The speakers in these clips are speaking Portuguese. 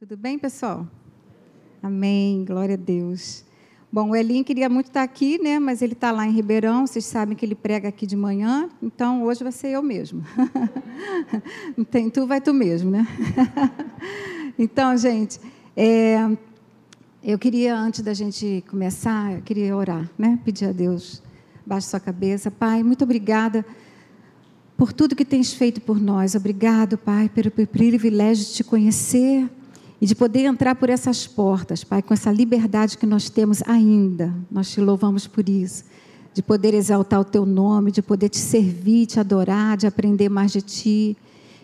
Tudo bem, pessoal? Amém, glória a Deus. Bom, o Elinho queria muito estar aqui, né? Mas ele está lá em Ribeirão. Vocês sabem que ele prega aqui de manhã, então hoje vai ser eu mesmo. Tem tu, vai tu mesmo, né? então, gente, é, eu queria antes da gente começar, eu queria orar, né? Pedir a Deus, baixe sua cabeça, Pai, muito obrigada por tudo que tens feito por nós. Obrigado, Pai, pelo privilégio de te conhecer e de poder entrar por essas portas, Pai, com essa liberdade que nós temos ainda. Nós te louvamos por isso. De poder exaltar o teu nome, de poder te servir, te adorar, de aprender mais de ti.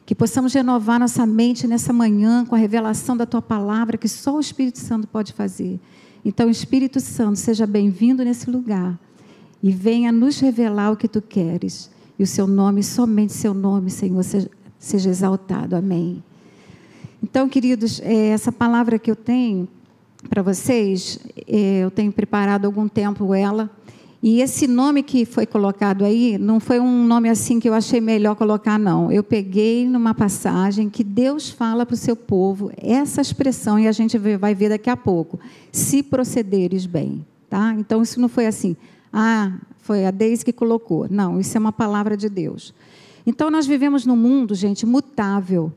Que possamos renovar nossa mente nessa manhã com a revelação da tua palavra, que só o Espírito Santo pode fazer. Então, Espírito Santo, seja bem-vindo nesse lugar e venha nos revelar o que tu queres. E o seu nome, somente seu nome, Senhor, seja, exaltado. Amém. Então, queridos, é, essa palavra que eu tenho para vocês, é, eu tenho preparado algum tempo ela. E esse nome que foi colocado aí, não foi um nome assim que eu achei melhor colocar, não. Eu peguei numa passagem que Deus fala para o seu povo, essa expressão, e a gente vai ver daqui a pouco, se procederes bem. Tá? Então, isso não foi assim, ah, foi a Deise que colocou. Não, isso é uma palavra de Deus. Então, nós vivemos num mundo, gente, mutável.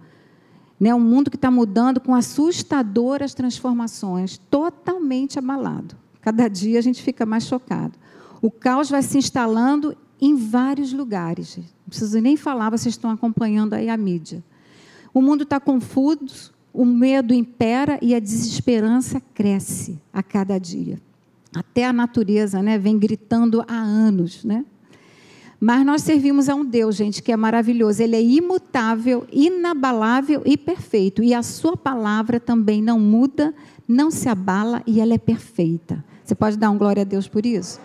Né? Um mundo que está mudando com assustadoras transformações, totalmente abalado. Cada dia a gente fica mais chocado. O caos vai se instalando em vários lugares. Não preciso nem falar, vocês estão acompanhando aí a mídia. O mundo está confuso, o medo impera e a desesperança cresce a cada dia. Até a natureza né, vem gritando há anos. Né? Mas nós servimos a um Deus, gente, que é maravilhoso. Ele é imutável, inabalável e perfeito. E a sua palavra também não muda, não se abala e ela é perfeita. Você pode dar um glória a Deus por isso?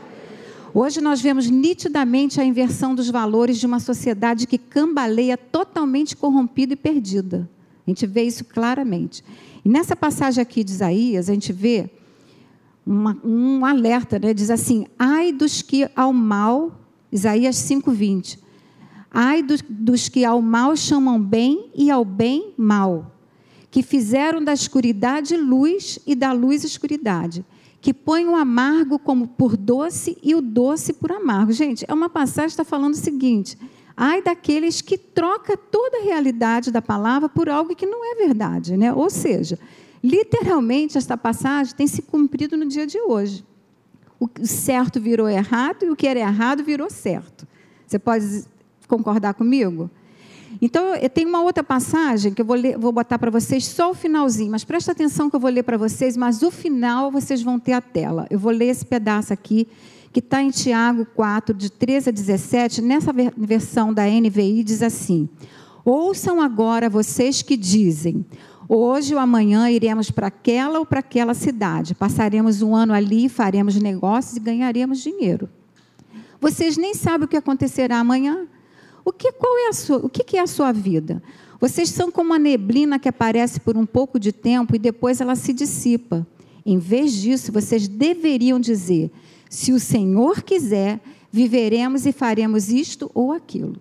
Hoje nós vemos nitidamente a inversão dos valores de uma sociedade que cambaleia totalmente corrompida e perdida. A gente vê isso claramente. E nessa passagem aqui de Isaías, a gente vê uma, um alerta, né? diz assim: ai dos que ao mal Isaías 5:20. Ai dos, dos que ao mal chamam bem e ao bem mal, que fizeram da escuridade luz e da luz escuridade, que põem o amargo como por doce e o doce por amargo. Gente, é uma passagem que está falando o seguinte: ai daqueles que troca toda a realidade da palavra por algo que não é verdade, né? Ou seja, literalmente esta passagem tem se cumprido no dia de hoje o certo virou errado e o que era errado virou certo. Você pode concordar comigo? Então, eu tenho uma outra passagem que eu vou, ler, vou botar para vocês só o finalzinho, mas presta atenção que eu vou ler para vocês, mas o final vocês vão ter a tela. Eu vou ler esse pedaço aqui, que está em Tiago 4, de 13 a 17, nessa versão da NVI, diz assim: Ouçam agora vocês que dizem: Hoje ou amanhã iremos para aquela ou para aquela cidade, passaremos um ano ali, faremos negócios e ganharemos dinheiro. Vocês nem sabem o que acontecerá amanhã. O que, qual é a sua, o que é a sua vida? Vocês são como a neblina que aparece por um pouco de tempo e depois ela se dissipa. Em vez disso, vocês deveriam dizer: se o Senhor quiser, viveremos e faremos isto ou aquilo.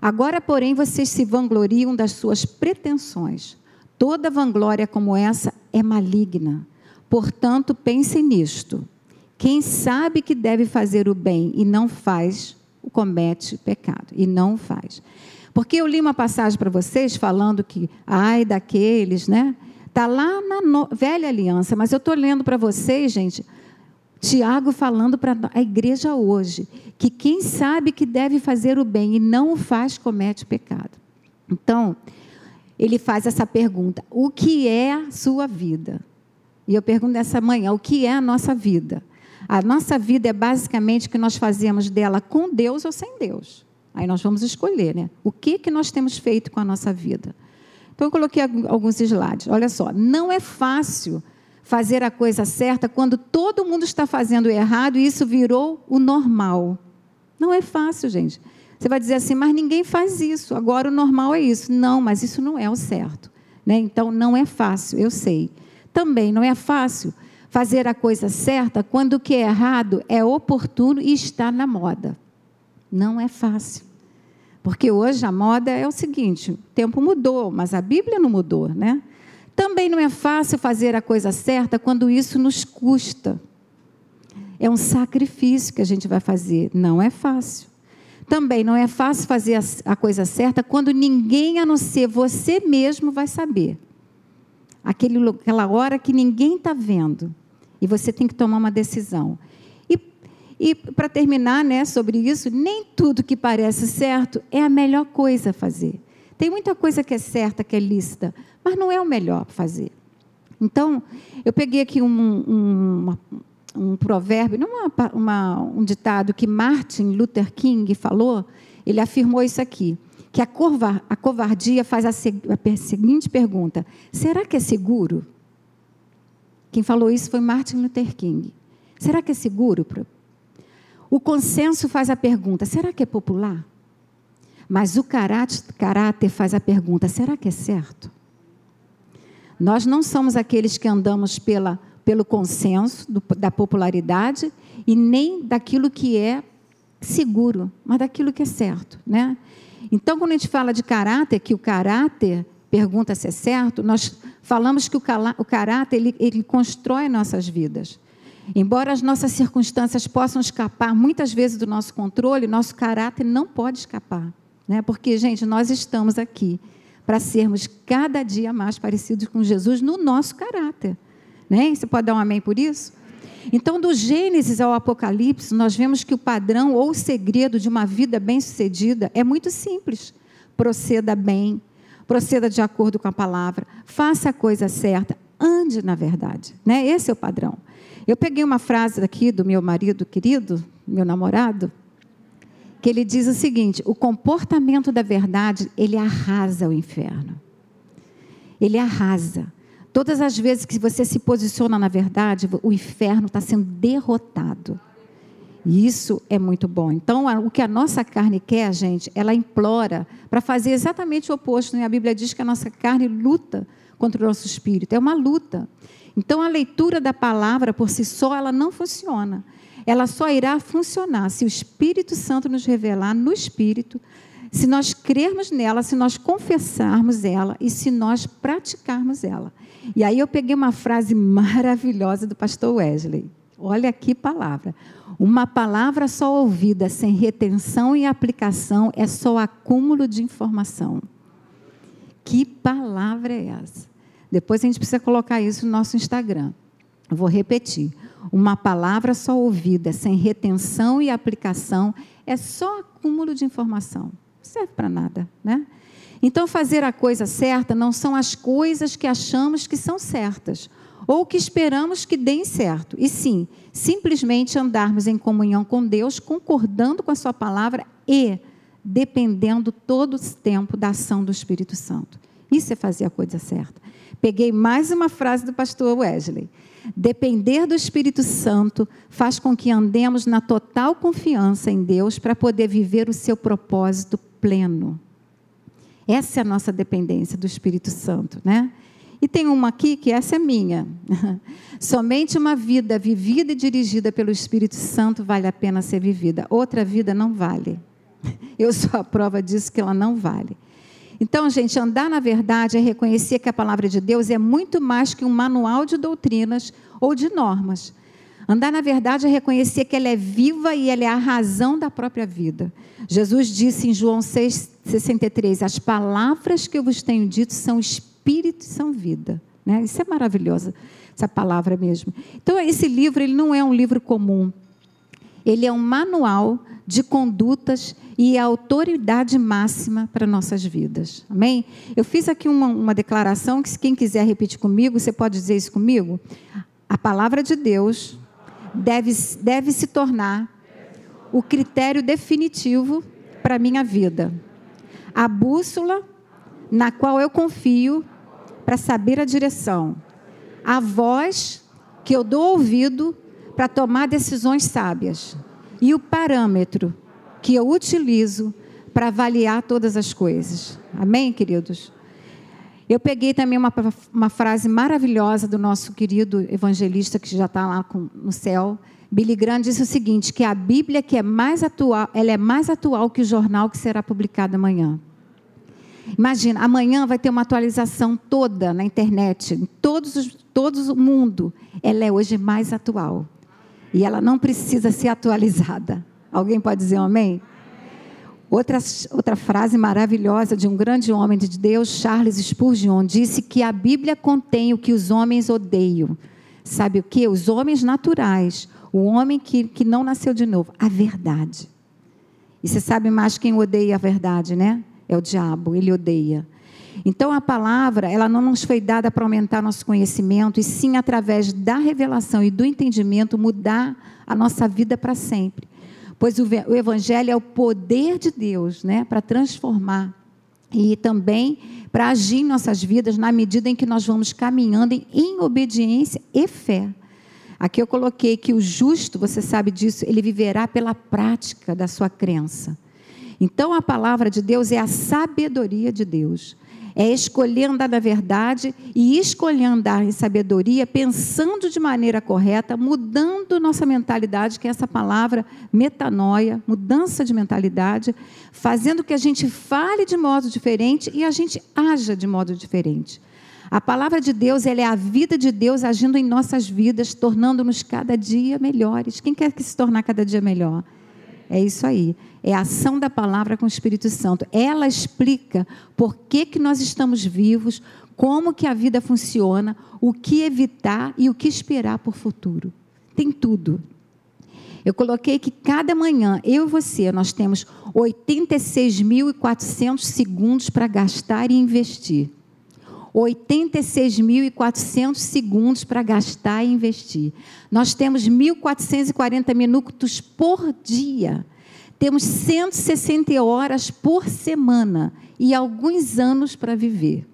Agora, porém, vocês se vangloriam das suas pretensões. Toda vanglória como essa é maligna. Portanto, pensem nisto. Quem sabe que deve fazer o bem e não faz, comete pecado. E não faz. Porque eu li uma passagem para vocês falando que, ai, daqueles, né? Está lá na no... velha aliança, mas eu estou lendo para vocês, gente, Tiago falando para a igreja hoje, que quem sabe que deve fazer o bem e não o faz, comete pecado. Então, ele faz essa pergunta: o que é a sua vida? E eu pergunto nessa manhã: o que é a nossa vida? A nossa vida é basicamente o que nós fazemos dela com Deus ou sem Deus. Aí nós vamos escolher, né? O que, que nós temos feito com a nossa vida? Então, eu coloquei alguns slides. Olha só, não é fácil fazer a coisa certa quando todo mundo está fazendo errado e isso virou o normal. Não é fácil, gente. Você vai dizer assim, mas ninguém faz isso, agora o normal é isso. Não, mas isso não é o certo. Né? Então, não é fácil, eu sei. Também não é fácil fazer a coisa certa quando o que é errado é oportuno e está na moda. Não é fácil. Porque hoje a moda é o seguinte: o tempo mudou, mas a Bíblia não mudou, né? Também não é fácil fazer a coisa certa quando isso nos custa. É um sacrifício que a gente vai fazer, não é fácil. Também não é fácil fazer a coisa certa quando ninguém a não ser você mesmo vai saber. Aquele, aquela hora que ninguém está vendo. E você tem que tomar uma decisão. E, e para terminar né, sobre isso, nem tudo que parece certo é a melhor coisa a fazer. Tem muita coisa que é certa, que é lícita, mas não é o melhor para fazer. Então, eu peguei aqui um, um, uma, um provérbio, não uma, uma, um ditado que Martin Luther King falou, ele afirmou isso aqui, que a, corva, a covardia faz a, a seguinte pergunta: será que é seguro? Quem falou isso foi Martin Luther King. Será que é seguro? O consenso faz a pergunta: será que é popular? Mas o caráter faz a pergunta: será que é certo? Nós não somos aqueles que andamos pela pelo consenso do, da popularidade e nem daquilo que é seguro, mas daquilo que é certo, né? Então, quando a gente fala de caráter, que o caráter pergunta se é certo, nós falamos que o, o caráter ele, ele constrói nossas vidas. Embora as nossas circunstâncias possam escapar muitas vezes do nosso controle, nosso caráter não pode escapar, né? Porque, gente, nós estamos aqui para sermos cada dia mais parecidos com Jesus no nosso caráter. Né? Você pode dar um amém por isso? Então, do Gênesis ao Apocalipse, nós vemos que o padrão ou o segredo de uma vida bem-sucedida é muito simples. Proceda bem, proceda de acordo com a palavra, faça a coisa certa, ande na verdade. Né? Esse é o padrão. Eu peguei uma frase aqui do meu marido querido, meu namorado, que ele diz o seguinte: o comportamento da verdade, ele arrasa o inferno. Ele arrasa. Todas as vezes que você se posiciona na verdade, o inferno está sendo derrotado. E isso é muito bom. Então, o que a nossa carne quer, gente, ela implora para fazer exatamente o oposto. Né? A Bíblia diz que a nossa carne luta contra o nosso espírito. É uma luta. Então, a leitura da palavra por si só, ela não funciona. Ela só irá funcionar se o Espírito Santo nos revelar no Espírito, se nós crermos nela, se nós confessarmos ela e se nós praticarmos ela. E aí eu peguei uma frase maravilhosa do pastor Wesley. Olha que palavra. Uma palavra só ouvida sem retenção e aplicação é só acúmulo de informação. Que palavra é essa? Depois a gente precisa colocar isso no nosso Instagram. Vou repetir. Uma palavra só ouvida sem retenção e aplicação é só acúmulo de informação. Serve para nada, né? Então, fazer a coisa certa não são as coisas que achamos que são certas ou que esperamos que deem certo, e sim, simplesmente andarmos em comunhão com Deus, concordando com a Sua palavra e dependendo todo o tempo da ação do Espírito Santo. Isso é fazer a coisa certa. Peguei mais uma frase do pastor Wesley. Depender do Espírito Santo faz com que andemos na total confiança em Deus para poder viver o seu propósito pleno. Essa é a nossa dependência do Espírito Santo, né? E tem uma aqui que essa é minha. Somente uma vida vivida e dirigida pelo Espírito Santo vale a pena ser vivida. Outra vida não vale. Eu sou a prova disso que ela não vale. Então, gente, andar na verdade é reconhecer que a palavra de Deus é muito mais que um manual de doutrinas ou de normas. Andar na verdade é reconhecer que ela é viva e ela é a razão da própria vida. Jesus disse em João 6,63: As palavras que eu vos tenho dito são espírito e são vida. Né? Isso é maravilhoso, essa palavra mesmo. Então, esse livro ele não é um livro comum. Ele é um manual de condutas e autoridade máxima para nossas vidas. Amém? Eu fiz aqui uma, uma declaração que, se quem quiser repetir comigo, você pode dizer isso comigo? A palavra de Deus deve, deve se tornar o critério definitivo para a minha vida. A bússola na qual eu confio para saber a direção. A voz que eu dou ouvido para tomar decisões sábias. E o parâmetro que eu utilizo para avaliar todas as coisas. Amém, queridos? Eu peguei também uma, uma frase maravilhosa do nosso querido evangelista que já está lá com, no céu. Billy Graham disse o seguinte: que a Bíblia que é mais atual, ela é mais atual que o jornal que será publicado amanhã. Imagina, amanhã vai ter uma atualização toda na internet, em todos os, todos o mundo. Ela é hoje mais atual. E ela não precisa ser atualizada. Alguém pode dizer um amém? Outra, outra frase maravilhosa de um grande homem de Deus, Charles Spurgeon, disse que a Bíblia contém o que os homens odeiam. Sabe o que? Os homens naturais, o homem que, que não nasceu de novo, a verdade. E você sabe mais quem odeia a verdade, né? É o diabo, ele odeia. Então a palavra, ela não nos foi dada para aumentar nosso conhecimento, e sim através da revelação e do entendimento mudar a nossa vida para sempre pois o Evangelho é o poder de Deus né, para transformar e também para agir em nossas vidas na medida em que nós vamos caminhando em, em obediência e fé. Aqui eu coloquei que o justo, você sabe disso, ele viverá pela prática da sua crença. Então a palavra de Deus é a sabedoria de Deus é escolher andar na verdade e escolher andar em sabedoria, pensando de maneira correta, mudando nossa mentalidade, que é essa palavra metanoia, mudança de mentalidade, fazendo que a gente fale de modo diferente e a gente haja de modo diferente. A palavra de Deus, ela é a vida de Deus agindo em nossas vidas, tornando-nos cada dia melhores. Quem quer que se tornar cada dia melhor? É isso aí. É a ação da palavra com o Espírito Santo. Ela explica por que, que nós estamos vivos, como que a vida funciona, o que evitar e o que esperar por futuro. Tem tudo. Eu coloquei que cada manhã, eu e você, nós temos 86.400 segundos para gastar e investir. 86.400 segundos para gastar e investir. Nós temos 1.440 minutos por dia. Temos 160 horas por semana e alguns anos para viver,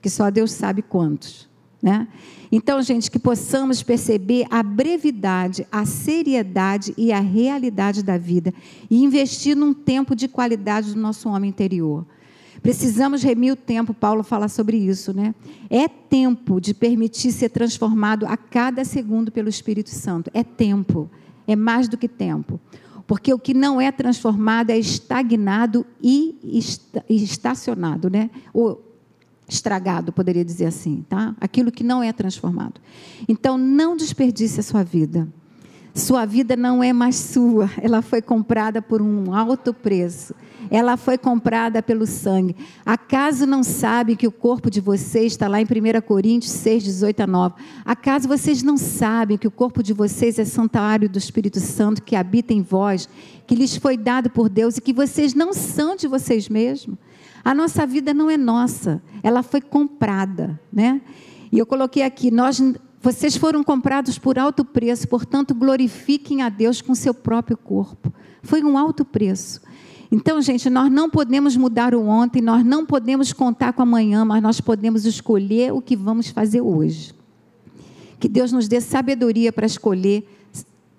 que só Deus sabe quantos. Né? Então, gente, que possamos perceber a brevidade, a seriedade e a realidade da vida e investir num tempo de qualidade do nosso homem interior. Precisamos remir o tempo, Paulo fala sobre isso, né? É tempo de permitir ser transformado a cada segundo pelo Espírito Santo. É tempo, é mais do que tempo. Porque o que não é transformado é estagnado e estacionado, né? Ou estragado, poderia dizer assim, tá? Aquilo que não é transformado. Então, não desperdice a sua vida. Sua vida não é mais sua, ela foi comprada por um alto preço. Ela foi comprada pelo sangue. Acaso não sabe que o corpo de vocês está lá em 1 Coríntios 6, 18 a 9? Acaso vocês não sabem que o corpo de vocês é santuário do Espírito Santo que habita em vós, que lhes foi dado por Deus e que vocês não são de vocês mesmos? A nossa vida não é nossa, ela foi comprada, né? E eu coloquei aqui, nós vocês foram comprados por alto preço, portanto, glorifiquem a Deus com seu próprio corpo. Foi um alto preço. Então, gente, nós não podemos mudar o ontem, nós não podemos contar com amanhã, mas nós podemos escolher o que vamos fazer hoje. Que Deus nos dê sabedoria para escolher,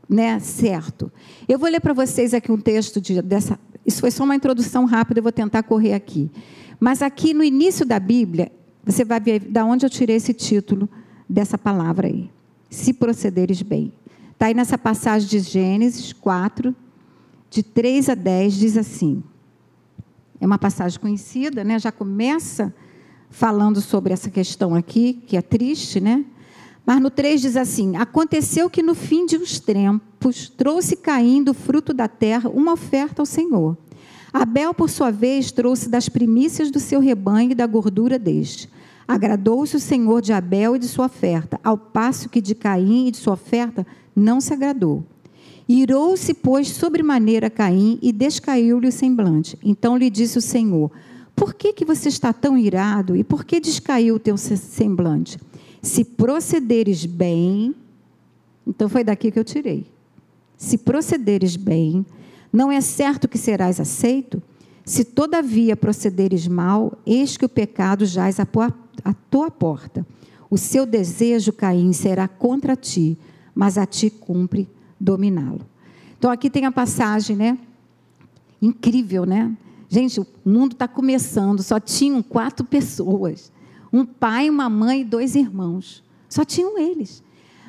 né, certo. Eu vou ler para vocês aqui um texto de, dessa. Isso foi só uma introdução rápida, eu vou tentar correr aqui. Mas aqui no início da Bíblia, você vai ver da onde eu tirei esse título dessa palavra aí. Se procederes bem. Está aí nessa passagem de Gênesis 4, de 3 a 10, diz assim. É uma passagem conhecida, né? Já começa falando sobre essa questão aqui, que é triste, né? Mas no 3 diz assim: Aconteceu que no fim de uns tempos trouxe Caim do fruto da terra uma oferta ao Senhor. Abel, por sua vez, trouxe das primícias do seu rebanho e da gordura deste. Agradou-se o Senhor de Abel e de sua oferta, ao passo que de Caim e de sua oferta não se agradou. Irou-se, pois, sobremaneira Caim e descaiu-lhe o semblante. Então lhe disse o Senhor: Por que, que você está tão irado e por que descaiu o teu semblante? Se procederes bem, então foi daqui que eu tirei. Se procederes bem, não é certo que serás aceito? Se todavia procederes mal, eis que o pecado jaz à tua porta. O seu desejo, Caim, será contra ti, mas a ti cumpre dominá-lo. Então aqui tem a passagem, né? Incrível, né? Gente, o mundo está começando, só tinham quatro pessoas: um pai, uma mãe e dois irmãos. Só tinham eles.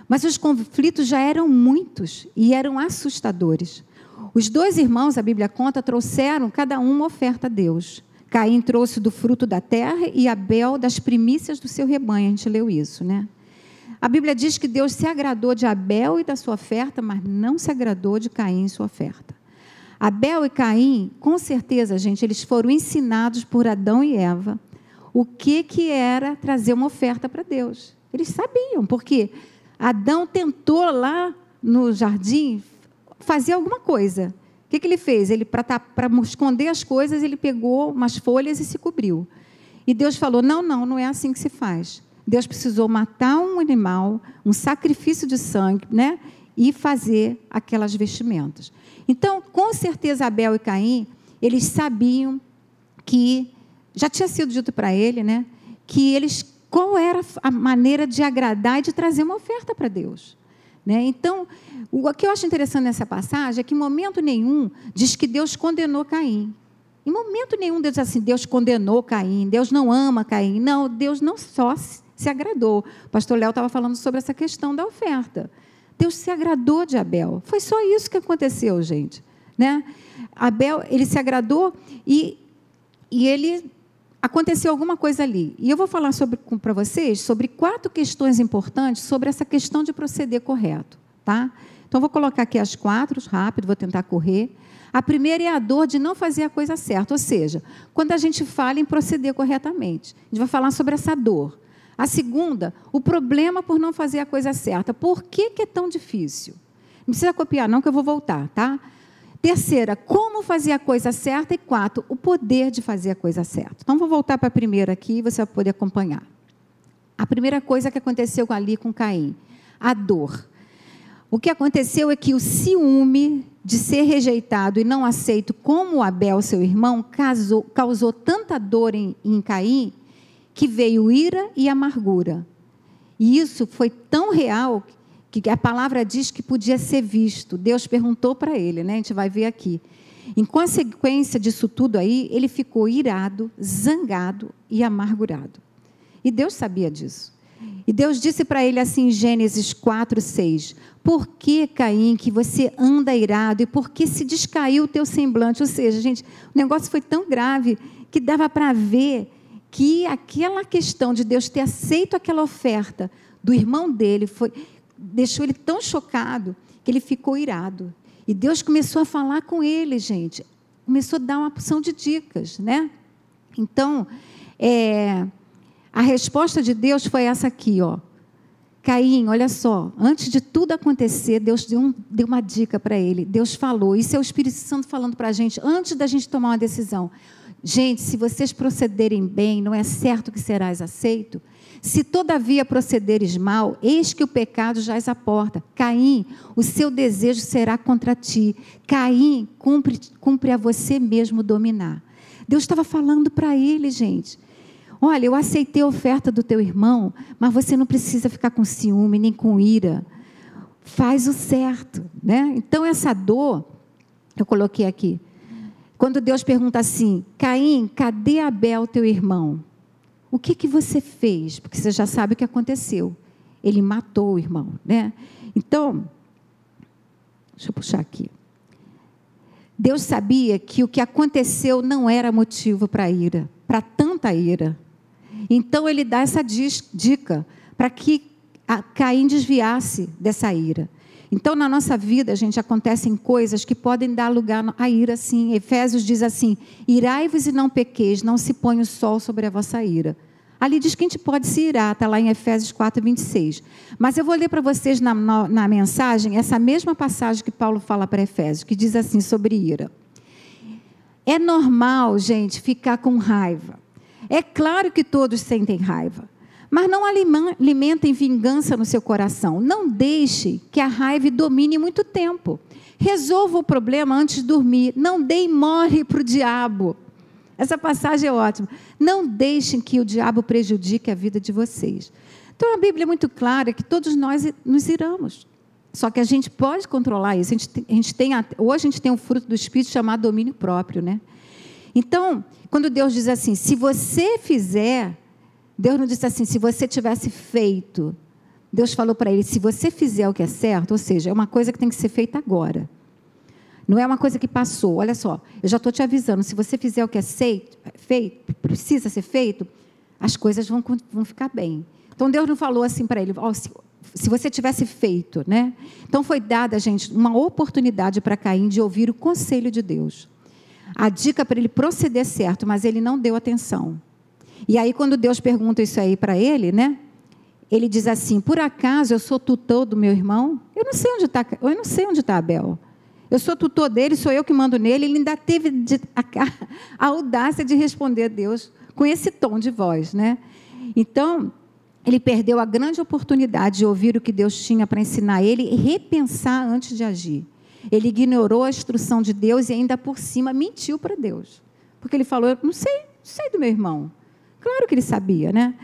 Mas os conflitos já eram muitos e eram assustadores. Os dois irmãos, a Bíblia conta, trouxeram cada um uma oferta a Deus. Caim trouxe do fruto da terra e Abel das primícias do seu rebanho. A gente leu isso, né? A Bíblia diz que Deus se agradou de Abel e da sua oferta, mas não se agradou de Caim e sua oferta. Abel e Caim, com certeza, gente, eles foram ensinados por Adão e Eva o que, que era trazer uma oferta para Deus. Eles sabiam, porque Adão tentou lá no jardim fazer alguma coisa. O que, que ele fez? Ele para tá, esconder as coisas, ele pegou umas folhas e se cobriu. E Deus falou: não, não, não é assim que se faz. Deus precisou matar um animal, um sacrifício de sangue, né? E fazer aquelas vestimentas. Então, com certeza, Abel e Caim, eles sabiam que já tinha sido dito para ele, né? Que eles qual era a maneira de agradar e de trazer uma oferta para Deus. Né? Então, o que eu acho interessante nessa passagem é que em momento nenhum diz que Deus condenou Caim. Em momento nenhum Deus diz assim, Deus condenou Caim, Deus não ama Caim. Não, Deus não só se agradou. O pastor Léo estava falando sobre essa questão da oferta. Deus se agradou de Abel. Foi só isso que aconteceu, gente. Né? Abel, ele se agradou e, e ele aconteceu alguma coisa ali. E eu vou falar para vocês sobre quatro questões importantes sobre essa questão de proceder correto. Tá? Então, vou colocar aqui as quatro, rápido, vou tentar correr. A primeira é a dor de não fazer a coisa certa, ou seja, quando a gente fala em proceder corretamente. A gente vai falar sobre essa dor. A segunda, o problema por não fazer a coisa certa. Por que, que é tão difícil? Não precisa copiar, não, que eu vou voltar, tá? Terceira, como fazer a coisa certa. E quatro, o poder de fazer a coisa certa. Então, vou voltar para a primeira aqui e você vai poder acompanhar. A primeira coisa que aconteceu ali com Caim, a dor. O que aconteceu é que o ciúme de ser rejeitado e não aceito como Abel, seu irmão, causou, causou tanta dor em, em Caim que veio ira e amargura. E isso foi tão real que a palavra diz que podia ser visto. Deus perguntou para ele, né? A gente vai ver aqui. Em consequência disso tudo aí, ele ficou irado, zangado e amargurado. E Deus sabia disso. E Deus disse para ele assim em Gênesis 4, 6: Por que, Caim, que você anda irado e por que se descaiu o teu semblante? Ou seja, gente, o negócio foi tão grave que dava para ver que aquela questão de Deus ter aceito aquela oferta do irmão dele foi, deixou ele tão chocado que ele ficou irado. E Deus começou a falar com ele, gente. Começou a dar uma porção de dicas, né? Então, é, a resposta de Deus foi essa aqui, ó. Caim, olha só, antes de tudo acontecer, Deus deu, um, deu uma dica para ele. Deus falou, isso é o Espírito Santo falando para a gente, antes da gente tomar uma decisão. Gente, se vocês procederem bem, não é certo que serás aceito? Se todavia procederes mal, eis que o pecado jaz à porta. Caim, o seu desejo será contra ti. Caim, cumpre, cumpre a você mesmo dominar. Deus estava falando para ele, gente. Olha, eu aceitei a oferta do teu irmão, mas você não precisa ficar com ciúme nem com ira. Faz o certo, né? Então essa dor, eu coloquei aqui, quando Deus pergunta assim: Caim, cadê Abel, teu irmão? O que, que você fez? Porque você já sabe o que aconteceu. Ele matou o irmão, né? Então, deixa eu puxar aqui. Deus sabia que o que aconteceu não era motivo para ira, para tanta ira. Então ele dá essa dica para que Caim desviasse dessa ira. Então, na nossa vida, gente acontecem coisas que podem dar lugar à ira, sim. Efésios diz assim: irai-vos e não pequeis, não se põe o sol sobre a vossa ira. Ali diz que a gente pode se irar, está lá em Efésios 4, 26. Mas eu vou ler para vocês na, na, na mensagem essa mesma passagem que Paulo fala para Efésios, que diz assim sobre ira. É normal, gente, ficar com raiva. É claro que todos sentem raiva. Mas não alimentem vingança no seu coração. Não deixe que a raiva domine muito tempo. Resolva o problema antes de dormir. Não dê morre para o diabo. Essa passagem é ótima. Não deixem que o diabo prejudique a vida de vocês. Então a Bíblia é muito clara que todos nós nos iramos. Só que a gente pode controlar isso. A gente, a gente tem, hoje a gente tem um fruto do Espírito chamado domínio próprio, né? Então, quando Deus diz assim, se você fizer Deus não disse assim, se você tivesse feito. Deus falou para ele, se você fizer o que é certo, ou seja, é uma coisa que tem que ser feita agora. Não é uma coisa que passou. Olha só, eu já estou te avisando. Se você fizer o que é feito, precisa ser feito, as coisas vão, vão ficar bem. Então Deus não falou assim para ele: oh, se, se, você tivesse feito, né? Então foi dada, gente, uma oportunidade para Caim de ouvir o conselho de Deus. A dica para ele proceder certo, mas ele não deu atenção. E aí, quando Deus pergunta isso aí para ele, né? Ele diz assim: Por acaso eu sou tutor do meu irmão? Eu não sei onde está. Eu não sei onde está Abel. Eu sou tutor dele, sou eu que mando nele. Ele ainda teve a, a audácia de responder a Deus com esse tom de voz, né? Então, ele perdeu a grande oportunidade de ouvir o que Deus tinha para ensinar ele e repensar antes de agir. Ele ignorou a instrução de Deus e ainda por cima mentiu para Deus. Porque ele falou: Eu não sei, não sei do meu irmão. Claro que ele sabia, né?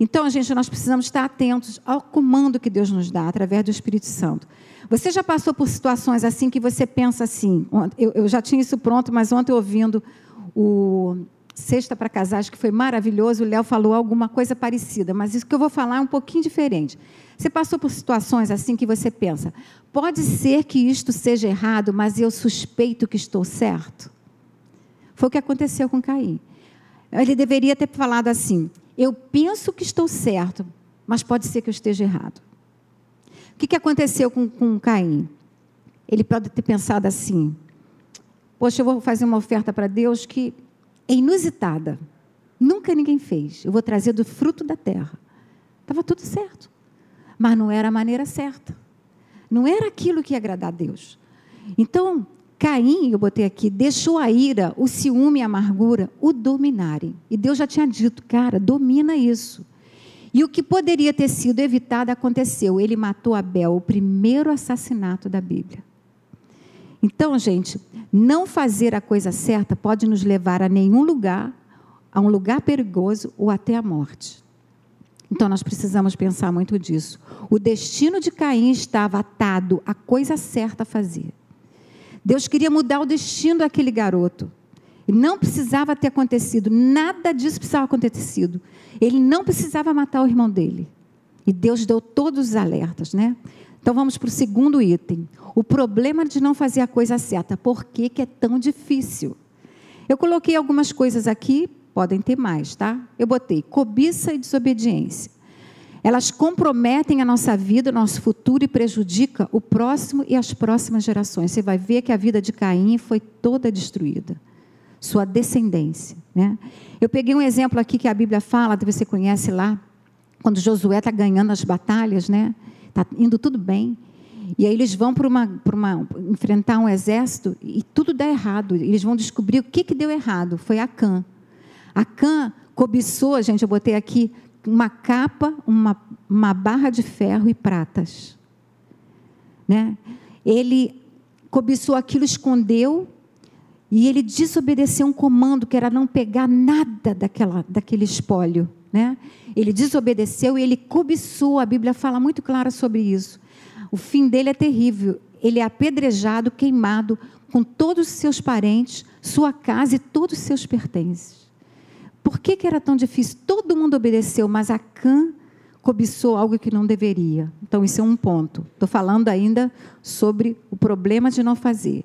Então, gente, nós precisamos estar atentos ao comando que Deus nos dá através do Espírito Santo. Você já passou por situações assim que você pensa assim? Eu, eu já tinha isso pronto, mas ontem ouvindo o Sexta para Casais, que foi maravilhoso, o Léo falou alguma coisa parecida, mas isso que eu vou falar é um pouquinho diferente. Você passou por situações assim que você pensa, pode ser que isto seja errado, mas eu suspeito que estou certo? Foi o que aconteceu com Caim. Ele deveria ter falado assim: eu penso que estou certo, mas pode ser que eu esteja errado. O que, que aconteceu com, com Caim? Ele pode ter pensado assim: Poxa, eu vou fazer uma oferta para Deus que é inusitada. Nunca ninguém fez. Eu vou trazer do fruto da terra. Estava tudo certo. Mas não era a maneira certa. Não era aquilo que ia agradar a Deus. Então, Caim, eu botei aqui, deixou a ira, o ciúme e a amargura o dominarem. E Deus já tinha dito, cara, domina isso. E o que poderia ter sido evitado aconteceu. Ele matou Abel, o primeiro assassinato da Bíblia. Então, gente, não fazer a coisa certa pode nos levar a nenhum lugar, a um lugar perigoso ou até a morte. Então, nós precisamos pensar muito disso. O destino de Caim estava atado à coisa certa a fazer. Deus queria mudar o destino daquele garoto. Não precisava ter acontecido, nada disso precisava ter acontecido. Ele não precisava matar o irmão dele. E Deus deu todos os alertas, né? Então vamos para o segundo item. O problema de não fazer a coisa certa. Por que, que é tão difícil? Eu coloquei algumas coisas aqui, podem ter mais, tá? Eu botei cobiça e desobediência. Elas comprometem a nossa vida, o nosso futuro e prejudicam o próximo e as próximas gerações. Você vai ver que a vida de Caim foi toda destruída. Sua descendência. Né? Eu peguei um exemplo aqui que a Bíblia fala, você conhece lá, quando Josué está ganhando as batalhas, né? Está indo tudo bem. E aí eles vão para uma, uma, enfrentar um exército e tudo dá errado. Eles vão descobrir o que, que deu errado. Foi Acã. Acã cobiçou, gente, eu botei aqui, uma capa, uma, uma barra de ferro e pratas. Né? Ele cobiçou aquilo, escondeu, e ele desobedeceu um comando que era não pegar nada daquela, daquele espólio. Né? Ele desobedeceu e ele cobiçou, a Bíblia fala muito clara sobre isso. O fim dele é terrível. Ele é apedrejado, queimado, com todos os seus parentes, sua casa e todos os seus pertences. Por que, que era tão difícil? Todo mundo obedeceu, mas Acã cobiçou algo que não deveria. Então, isso é um ponto. Estou falando ainda sobre o problema de não fazer.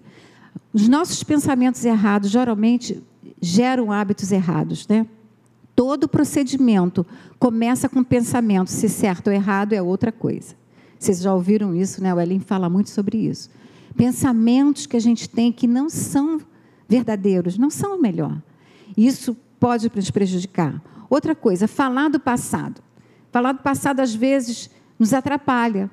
Os nossos pensamentos errados geralmente geram hábitos errados, né? Todo procedimento começa com pensamento, se certo ou errado é outra coisa. Vocês já ouviram isso, né? O Ellen fala muito sobre isso. Pensamentos que a gente tem que não são verdadeiros, não são o melhor. Isso pode nos prejudicar. Outra coisa, falar do passado. Falar do passado, às vezes, nos atrapalha.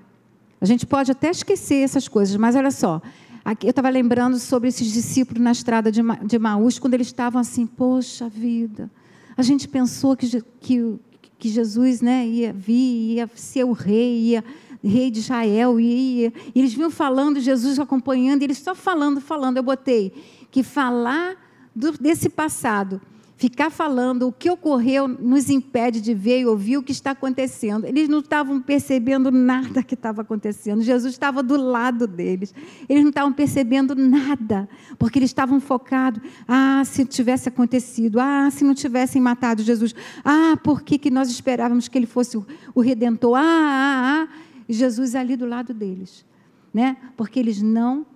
A gente pode até esquecer essas coisas, mas olha só. Aqui, eu estava lembrando sobre esses discípulos na estrada de, Ma, de Maús, quando eles estavam assim, poxa vida, a gente pensou que, que, que Jesus né, ia vir, ia ser o rei, ia rei de Israel, ia, e eles vinham falando, Jesus acompanhando, e eles só falando, falando. Eu botei que falar do, desse passado Ficar falando o que ocorreu nos impede de ver e ouvir o que está acontecendo. Eles não estavam percebendo nada que estava acontecendo. Jesus estava do lado deles. Eles não estavam percebendo nada, porque eles estavam focados. Ah, se tivesse acontecido. Ah, se não tivessem matado Jesus. Ah, por que, que nós esperávamos que ele fosse o redentor? Ah, ah, ah. E Jesus ali do lado deles. Né? Porque eles não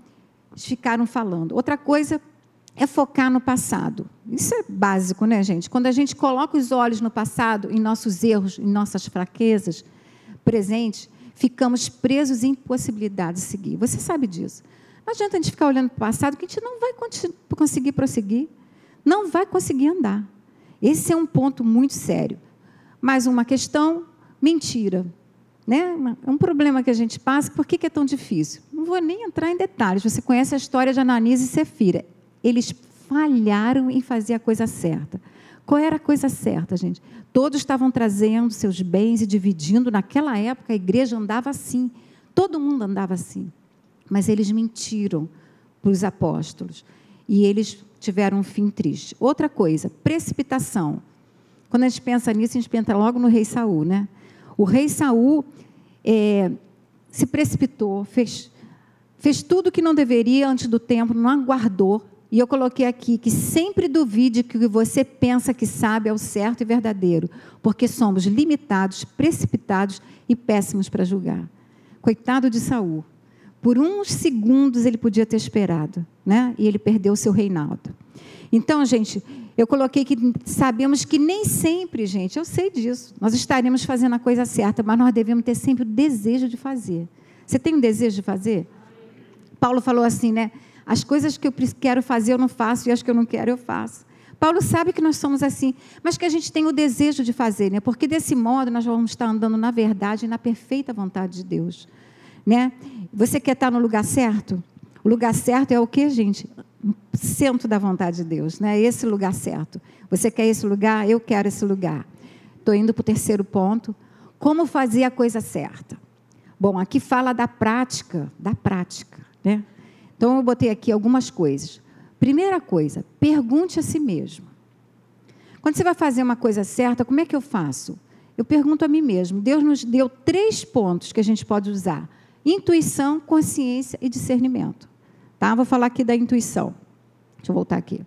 ficaram falando. Outra coisa é focar no passado. Isso é básico, né, gente? Quando a gente coloca os olhos no passado, em nossos erros, em nossas fraquezas presentes, ficamos presos em impossibilidade de seguir. Você sabe disso. Não adianta a gente ficar olhando para o passado, que a gente não vai conseguir prosseguir, não vai conseguir andar. Esse é um ponto muito sério. Mais uma questão, mentira. Né? É um problema que a gente passa, por que é tão difícil? Não vou nem entrar em detalhes. Você conhece a história de Ananias e Sefira. Eles falharam em fazer a coisa certa. Qual era a coisa certa, gente? Todos estavam trazendo seus bens e dividindo. Naquela época, a igreja andava assim. Todo mundo andava assim. Mas eles mentiram para os apóstolos. E eles tiveram um fim triste. Outra coisa, precipitação. Quando a gente pensa nisso, a gente pensa logo no rei Saul, né? O rei Saul é, se precipitou, fez, fez tudo que não deveria antes do tempo, não aguardou. E eu coloquei aqui que sempre duvide que o que você pensa que sabe é o certo e verdadeiro, porque somos limitados, precipitados e péssimos para julgar. Coitado de Saul. Por uns segundos ele podia ter esperado, né? E ele perdeu o seu reinado. Então, gente, eu coloquei que sabemos que nem sempre, gente, eu sei disso, nós estaremos fazendo a coisa certa, mas nós devemos ter sempre o desejo de fazer. Você tem um desejo de fazer? Paulo falou assim, né? As coisas que eu quero fazer eu não faço e as que eu não quero eu faço. Paulo sabe que nós somos assim, mas que a gente tem o desejo de fazer, né? Porque desse modo nós vamos estar andando na verdade e na perfeita vontade de Deus, né? Você quer estar no lugar certo? O lugar certo é o que, gente? centro da vontade de Deus, né? Esse lugar certo. Você quer esse lugar? Eu quero esse lugar. Estou indo para o terceiro ponto. Como fazer a coisa certa? Bom, aqui fala da prática, da prática, né? Então eu botei aqui algumas coisas. Primeira coisa, pergunte a si mesmo. Quando você vai fazer uma coisa certa, como é que eu faço? Eu pergunto a mim mesmo. Deus nos deu três pontos que a gente pode usar: intuição, consciência e discernimento. Tá? Vou falar aqui da intuição. Deixa eu voltar aqui.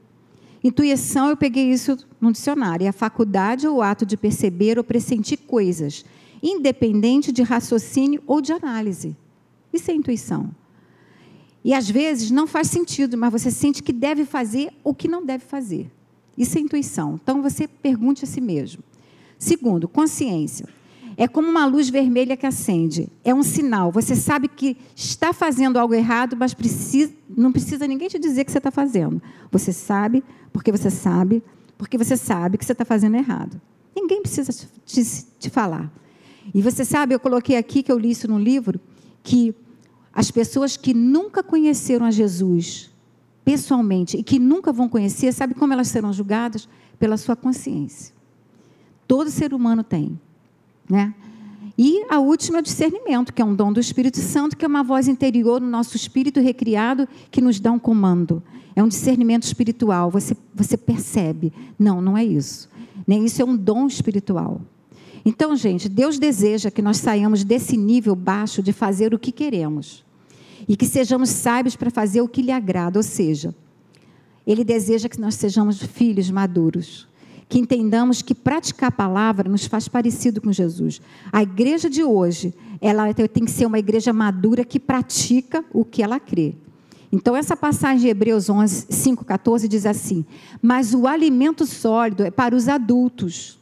Intuição, eu peguei isso no dicionário. É a faculdade ou ato de perceber ou pressentir coisas, independente de raciocínio ou de análise. Isso é intuição. E às vezes não faz sentido, mas você sente que deve fazer ou que não deve fazer. Isso é intuição. Então você pergunte a si mesmo. Segundo, consciência. É como uma luz vermelha que acende. É um sinal. Você sabe que está fazendo algo errado, mas precisa, não precisa ninguém te dizer que você está fazendo. Você sabe, porque você sabe, porque você sabe que você está fazendo errado. Ninguém precisa te, te falar. E você sabe, eu coloquei aqui, que eu li isso no livro, que as pessoas que nunca conheceram a Jesus pessoalmente e que nunca vão conhecer, sabe como elas serão julgadas? Pela sua consciência. Todo ser humano tem. Né? E a última é o discernimento, que é um dom do Espírito Santo, que é uma voz interior no nosso espírito recriado que nos dá um comando. É um discernimento espiritual. Você, você percebe. Não, não é isso. Nem isso é um dom espiritual. Então, gente, Deus deseja que nós saiamos desse nível baixo de fazer o que queremos e que sejamos sábios para fazer o que lhe agrada, ou seja, Ele deseja que nós sejamos filhos maduros, que entendamos que praticar a palavra nos faz parecido com Jesus. A igreja de hoje, ela tem que ser uma igreja madura que pratica o que ela crê. Então, essa passagem de Hebreus 11, 5, 14 diz assim: Mas o alimento sólido é para os adultos.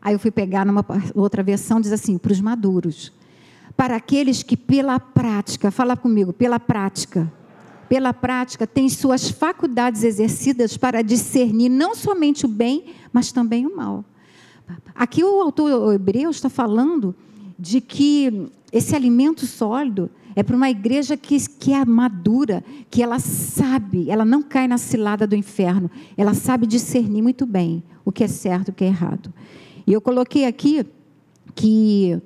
Aí eu fui pegar numa outra versão, diz assim: para os maduros. Para aqueles que pela prática, fala comigo, pela prática, pela prática, tem suas faculdades exercidas para discernir não somente o bem, mas também o mal. Aqui o autor hebreu está falando de que esse alimento sólido é para uma igreja que, que é madura, que ela sabe, ela não cai na cilada do inferno, ela sabe discernir muito bem o que é certo e o que é errado. E eu coloquei aqui que,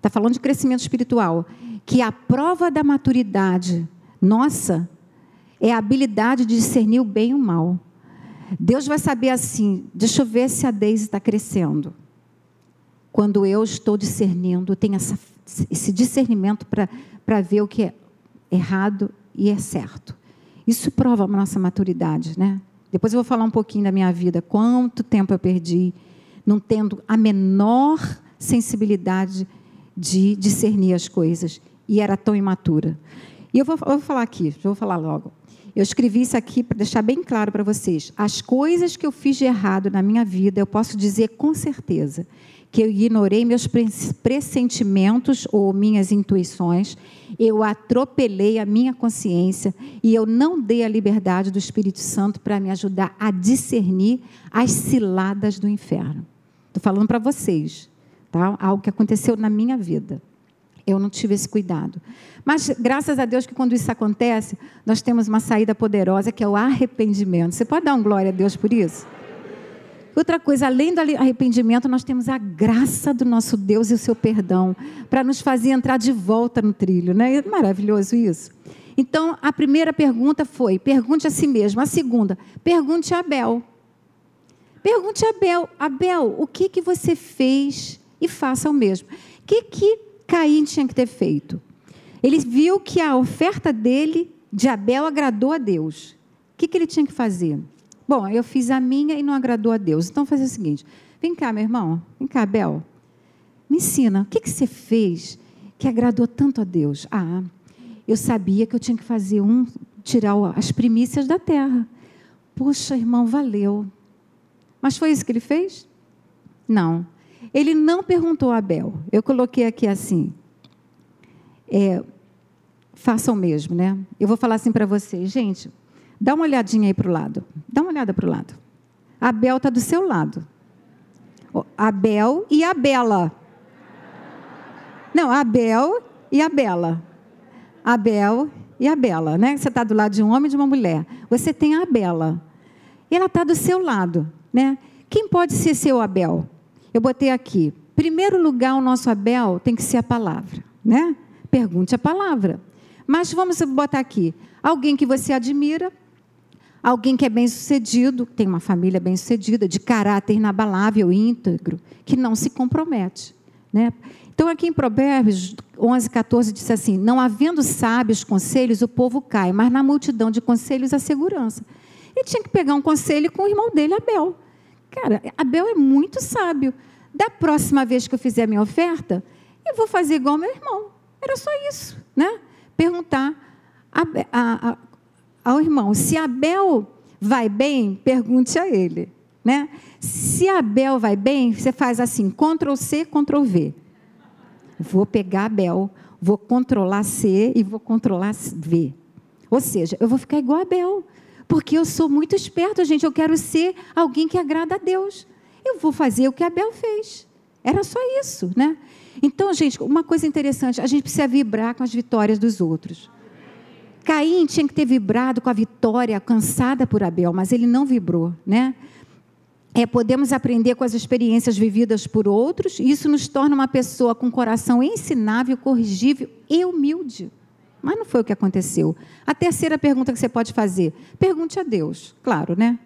está falando de crescimento espiritual, que a prova da maturidade nossa é a habilidade de discernir o bem e o mal. Deus vai saber assim: deixa eu ver se a Deise está crescendo. Quando eu estou discernindo, tenho essa, esse discernimento para ver o que é errado e é certo. Isso prova a nossa maturidade, né? Depois eu vou falar um pouquinho da minha vida, quanto tempo eu perdi, não tendo a menor sensibilidade de discernir as coisas, e era tão imatura. E eu vou, eu vou falar aqui, vou falar logo. Eu escrevi isso aqui para deixar bem claro para vocês. As coisas que eu fiz de errado na minha vida, eu posso dizer com certeza que eu ignorei meus pressentimentos ou minhas intuições, eu atropelei a minha consciência e eu não dei a liberdade do Espírito Santo para me ajudar a discernir as ciladas do inferno. Estou falando para vocês, tá? Algo que aconteceu na minha vida. Eu não tive esse cuidado. Mas graças a Deus que quando isso acontece, nós temos uma saída poderosa que é o arrependimento. Você pode dar um glória a Deus por isso? Outra coisa, além do arrependimento, nós temos a graça do nosso Deus e o seu perdão para nos fazer entrar de volta no trilho, né? É maravilhoso isso. Então, a primeira pergunta foi: pergunte a si mesmo. A segunda, pergunte a Abel. Pergunte a Abel, Abel, o que que você fez e faça o mesmo. O que que Caim tinha que ter feito? Ele viu que a oferta dele, de Abel, agradou a Deus. O que, que ele tinha que fazer? Bom, eu fiz a minha e não agradou a Deus. Então, fazer o seguinte: vem cá, meu irmão, vem cá, Abel. Me ensina, o que, que você fez que agradou tanto a Deus? Ah, eu sabia que eu tinha que fazer um, tirar as primícias da terra. Poxa, irmão, valeu. Mas foi isso que ele fez? Não. Ele não perguntou a Abel. Eu coloquei aqui assim: é, façam o mesmo, né? Eu vou falar assim para vocês, gente, dá uma olhadinha aí para o lado. Dá uma olhada para o lado. Abel está do seu lado. Abel e a Bela. Não, Abel e a Bela. Abel e a Bela, né? Você está do lado de um homem e de uma mulher. Você tem a Bela. E ela está do seu lado, né? Quem pode ser seu Abel? Eu botei aqui. Primeiro lugar, o nosso Abel tem que ser a palavra, né? Pergunte a palavra. Mas vamos botar aqui: alguém que você admira, alguém que é bem-sucedido, tem uma família bem-sucedida, de caráter inabalável íntegro, que não se compromete. Né? Então, aqui em Provérbios 11, 14, diz assim: Não havendo sábios conselhos, o povo cai, mas na multidão de conselhos, a segurança. Ele tinha que pegar um conselho com o irmão dele, Abel. Cara, Abel é muito sábio. Da próxima vez que eu fizer a minha oferta, eu vou fazer igual meu irmão. Era só isso, né? Perguntar a, a, a, ao irmão, se Abel vai bem, pergunte a ele, né? Se Abel vai bem, você faz assim, Ctrl C, Ctrl V. Vou pegar Abel, vou controlar C e vou controlar V. Ou seja, eu vou ficar igual a Abel, porque eu sou muito esperto, gente. Eu quero ser alguém que agrada a Deus. Eu vou fazer o que Abel fez. Era só isso, né? Então, gente, uma coisa interessante, a gente precisa vibrar com as vitórias dos outros. Caim tinha que ter vibrado com a vitória alcançada por Abel, mas ele não vibrou, né? É, podemos aprender com as experiências vividas por outros, e isso nos torna uma pessoa com coração ensinável, corrigível e humilde. Mas não foi o que aconteceu. A terceira pergunta que você pode fazer: pergunte a Deus, claro, né?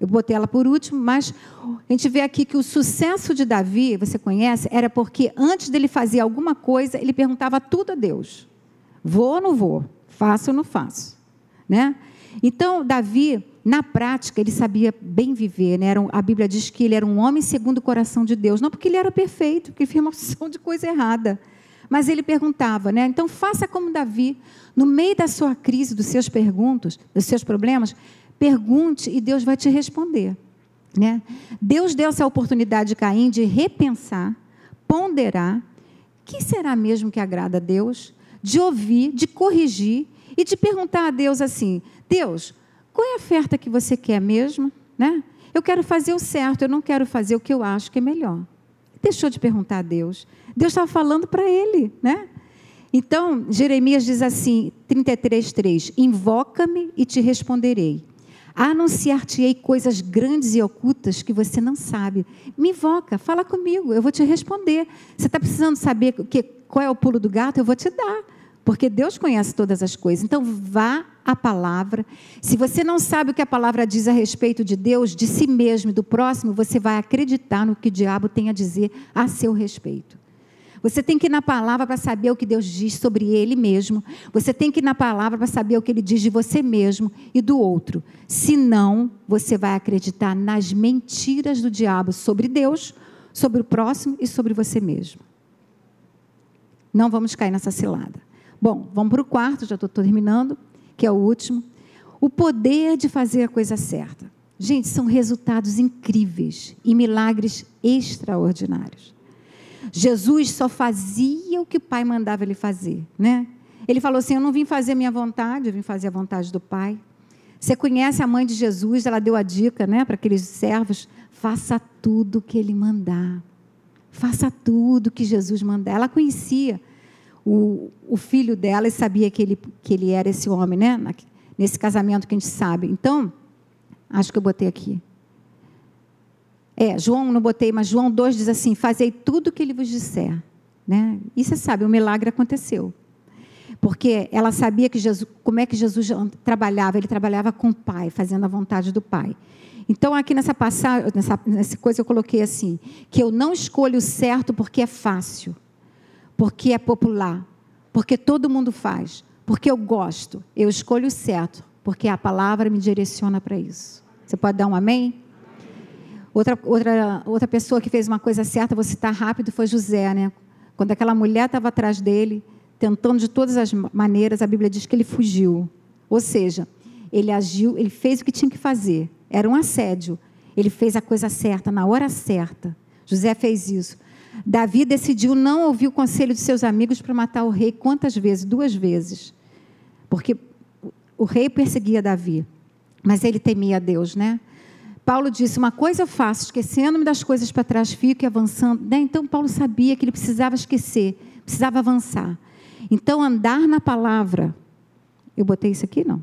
Eu botei ela por último, mas a gente vê aqui que o sucesso de Davi, você conhece, era porque antes dele fazer alguma coisa, ele perguntava tudo a Deus: vou ou não vou? Faço ou não faço? Né? Então, Davi, na prática, ele sabia bem viver. Né? Era um, a Bíblia diz que ele era um homem segundo o coração de Deus. Não porque ele era perfeito, porque fez uma opção de coisa errada. Mas ele perguntava, né? Então faça como Davi, no meio da sua crise, dos seus perguntas, dos seus problemas, Pergunte e Deus vai te responder. Né? Deus deu essa oportunidade de Caim de repensar, ponderar, que será mesmo que agrada a Deus, de ouvir, de corrigir e de perguntar a Deus assim: Deus, qual é a oferta que você quer mesmo? Né? Eu quero fazer o certo, eu não quero fazer o que eu acho que é melhor. Deixou de perguntar a Deus. Deus estava falando para ele, né? Então, Jeremias diz assim, 33:3: Invoca-me e te responderei Anunciar-te-ei coisas grandes e ocultas que você não sabe. Me invoca, fala comigo, eu vou te responder. Você está precisando saber que, qual é o pulo do gato? Eu vou te dar. Porque Deus conhece todas as coisas. Então, vá à palavra. Se você não sabe o que a palavra diz a respeito de Deus, de si mesmo e do próximo, você vai acreditar no que o diabo tem a dizer a seu respeito. Você tem que ir na palavra para saber o que Deus diz sobre ele mesmo. Você tem que ir na palavra para saber o que ele diz de você mesmo e do outro. Senão, você vai acreditar nas mentiras do diabo sobre Deus, sobre o próximo e sobre você mesmo. Não vamos cair nessa cilada. Bom, vamos para o quarto, já estou terminando, que é o último. O poder de fazer a coisa certa. Gente, são resultados incríveis e milagres extraordinários. Jesus só fazia o que o Pai mandava ele fazer, né? Ele falou assim: Eu não vim fazer minha vontade, eu vim fazer a vontade do Pai. Você conhece a mãe de Jesus, ela deu a dica, né, para aqueles servos: faça tudo o que ele mandar. Faça tudo que Jesus mandar. Ela conhecia o, o filho dela e sabia que ele, que ele era esse homem, né? Nesse casamento que a gente sabe. Então, acho que eu botei aqui. É, João não botei, mas João 2 diz assim: Fazei tudo o que ele vos disser. Né? E você sabe, o milagre aconteceu. Porque ela sabia que Jesus, como é que Jesus trabalhava, ele trabalhava com o Pai, fazendo a vontade do Pai. Então, aqui nessa passagem, nessa, nessa coisa, eu coloquei assim: que eu não escolho o certo porque é fácil, porque é popular, porque todo mundo faz, porque eu gosto. Eu escolho o certo, porque a palavra me direciona para isso. Você pode dar um amém? Outra, outra, outra pessoa que fez uma coisa certa, vou citar rápido, foi José, né? Quando aquela mulher estava atrás dele, tentando de todas as maneiras, a Bíblia diz que ele fugiu. Ou seja, ele agiu, ele fez o que tinha que fazer. Era um assédio. Ele fez a coisa certa, na hora certa. José fez isso. Davi decidiu não ouvir o conselho de seus amigos para matar o rei quantas vezes? Duas vezes. Porque o rei perseguia Davi, mas ele temia Deus, né? Paulo disse: Uma coisa eu faço, esquecendo-me das coisas para trás, fico e avançando. Né? Então, Paulo sabia que ele precisava esquecer, precisava avançar. Então, andar na palavra, eu botei isso aqui? Não.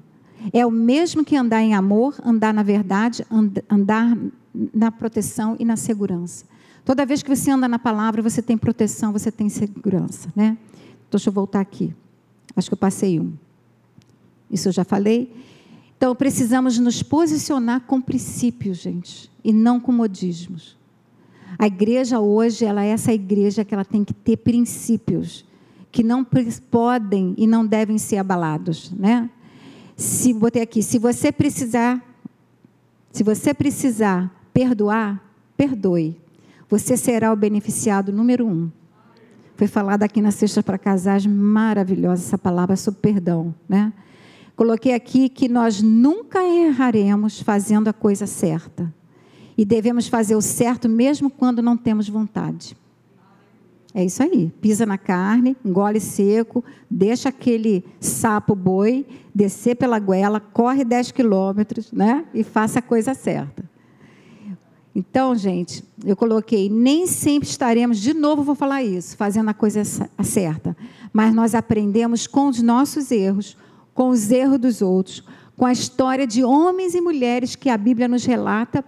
É o mesmo que andar em amor, andar na verdade, andar na proteção e na segurança. Toda vez que você anda na palavra, você tem proteção, você tem segurança, né? Então, deixa eu voltar aqui. Acho que eu passei um. Isso eu já falei. Então, precisamos nos posicionar com princípios, gente, e não com modismos. A igreja hoje, ela é essa igreja que ela tem que ter princípios que não podem e não devem ser abalados, né? Se botei aqui, se você precisar, se você precisar perdoar, perdoe. Você será o beneficiado número um. Foi falado aqui na sexta para casais, maravilhosa essa palavra sobre perdão, né? Coloquei aqui que nós nunca erraremos fazendo a coisa certa. E devemos fazer o certo mesmo quando não temos vontade. É isso aí. Pisa na carne, engole seco, deixa aquele sapo boi descer pela goela, corre 10 quilômetros, né? E faça a coisa certa. Então, gente, eu coloquei, nem sempre estaremos, de novo vou falar isso, fazendo a coisa certa. Mas nós aprendemos com os nossos erros, com os erros dos outros, com a história de homens e mulheres que a Bíblia nos relata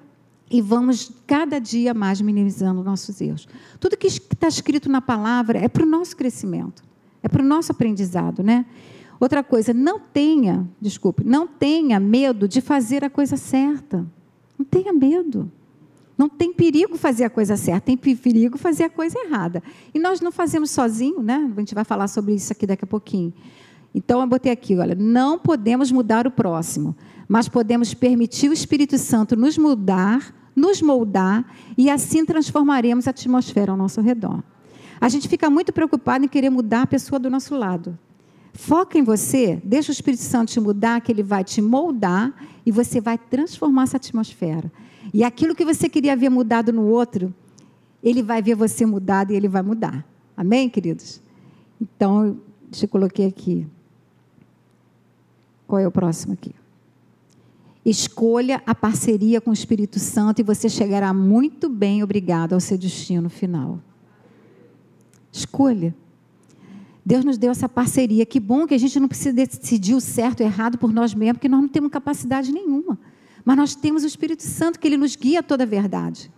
e vamos cada dia mais minimizando nossos erros. Tudo que está escrito na palavra é para o nosso crescimento, é para o nosso aprendizado, né? Outra coisa, não tenha, desculpe, não tenha medo de fazer a coisa certa. Não tenha medo. Não tem perigo fazer a coisa certa, tem perigo fazer a coisa errada. E nós não fazemos sozinho, né? A gente vai falar sobre isso aqui daqui a pouquinho. Então eu botei aqui, olha, não podemos mudar o próximo, mas podemos permitir o Espírito Santo nos mudar nos moldar e assim transformaremos a atmosfera ao nosso redor. A gente fica muito preocupado em querer mudar a pessoa do nosso lado. Foca em você, deixa o Espírito Santo te mudar, que ele vai te moldar e você vai transformar essa atmosfera. E aquilo que você queria ver mudado no outro, ele vai ver você mudado e ele vai mudar. Amém, queridos? Então, eu coloquei aqui. Qual é o próximo aqui? Escolha a parceria com o Espírito Santo e você chegará muito bem, obrigado, ao seu destino final. Escolha. Deus nos deu essa parceria. Que bom que a gente não precisa decidir o certo e o errado por nós mesmos, porque nós não temos capacidade nenhuma. Mas nós temos o Espírito Santo, que ele nos guia a toda a verdade.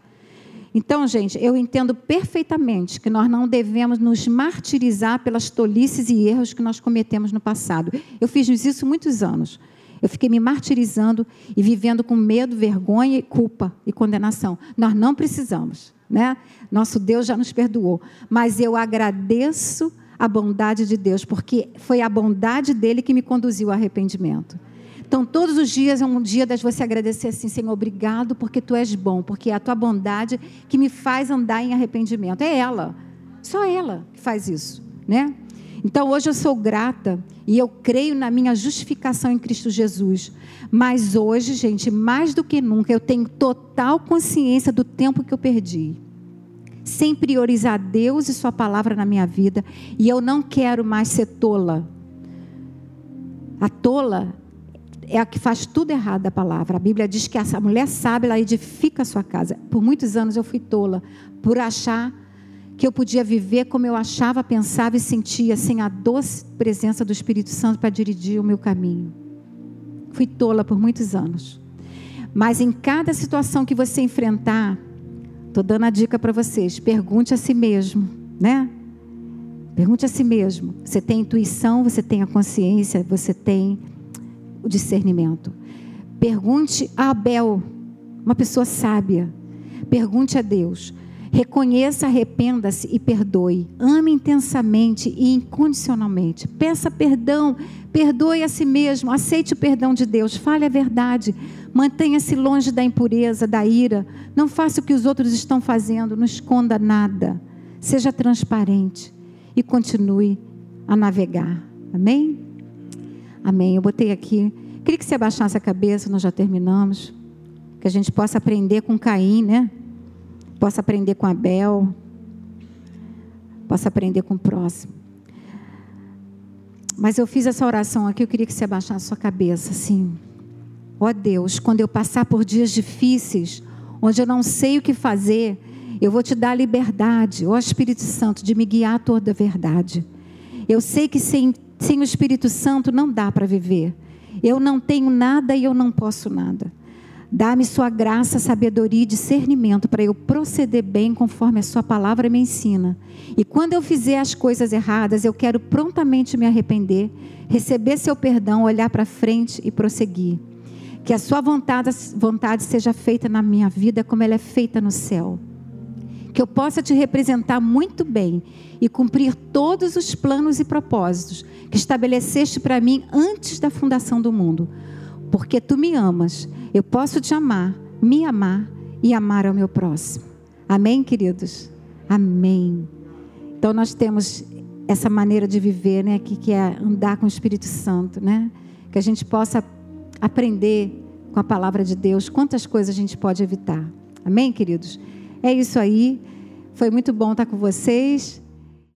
Então, gente, eu entendo perfeitamente que nós não devemos nos martirizar pelas tolices e erros que nós cometemos no passado. Eu fiz isso muitos anos. Eu fiquei me martirizando e vivendo com medo, vergonha, culpa e condenação. Nós não precisamos, né? Nosso Deus já nos perdoou, mas eu agradeço a bondade de Deus, porque foi a bondade dele que me conduziu ao arrependimento. Então, todos os dias é um dia das você agradecer assim, Senhor, obrigado porque tu és bom, porque é a tua bondade que me faz andar em arrependimento. É ela, só ela que faz isso, né? Então hoje eu sou grata e eu creio na minha justificação em Cristo Jesus. Mas hoje, gente, mais do que nunca, eu tenho total consciência do tempo que eu perdi. Sem priorizar Deus e Sua palavra na minha vida. E eu não quero mais ser tola. A tola é a que faz tudo errado da palavra. A Bíblia diz que a mulher sabe, ela edifica a sua casa. Por muitos anos eu fui tola por achar que eu podia viver como eu achava, pensava e sentia, sem a doce presença do Espírito Santo para dirigir o meu caminho. Fui tola por muitos anos. Mas em cada situação que você enfrentar, estou dando a dica para vocês: pergunte a si mesmo, né? Pergunte a si mesmo. Você tem intuição, você tem a consciência, você tem o discernimento. Pergunte a Abel, uma pessoa sábia. Pergunte a Deus. Reconheça, arrependa-se e perdoe. Ame intensamente e incondicionalmente. Peça perdão, perdoe a si mesmo, aceite o perdão de Deus, fale a verdade. Mantenha-se longe da impureza, da ira. Não faça o que os outros estão fazendo, não esconda nada. Seja transparente e continue a navegar. Amém? Amém. Eu botei aqui. Queria que você abaixasse a cabeça, nós já terminamos. Que a gente possa aprender com Caim, né? possa aprender com Abel, possa aprender com o próximo. Mas eu fiz essa oração aqui, eu queria que você abaixasse a sua cabeça, assim. Ó oh Deus, quando eu passar por dias difíceis, onde eu não sei o que fazer, eu vou te dar a liberdade, ó oh Espírito Santo, de me guiar a toda a verdade. Eu sei que sem, sem o Espírito Santo não dá para viver. Eu não tenho nada e eu não posso nada. Dá-me sua graça, sabedoria e discernimento para eu proceder bem conforme a sua palavra me ensina. E quando eu fizer as coisas erradas, eu quero prontamente me arrepender, receber seu perdão, olhar para frente e prosseguir. Que a sua vontade, vontade seja feita na minha vida como ela é feita no céu. Que eu possa te representar muito bem e cumprir todos os planos e propósitos que estabeleceste para mim antes da fundação do mundo. Porque tu me amas eu posso te amar, me amar e amar ao meu próximo. Amém, queridos? Amém. Então nós temos essa maneira de viver, né, que, que é andar com o Espírito Santo, né? Que a gente possa aprender com a palavra de Deus quantas coisas a gente pode evitar. Amém, queridos? É isso aí. Foi muito bom estar com vocês.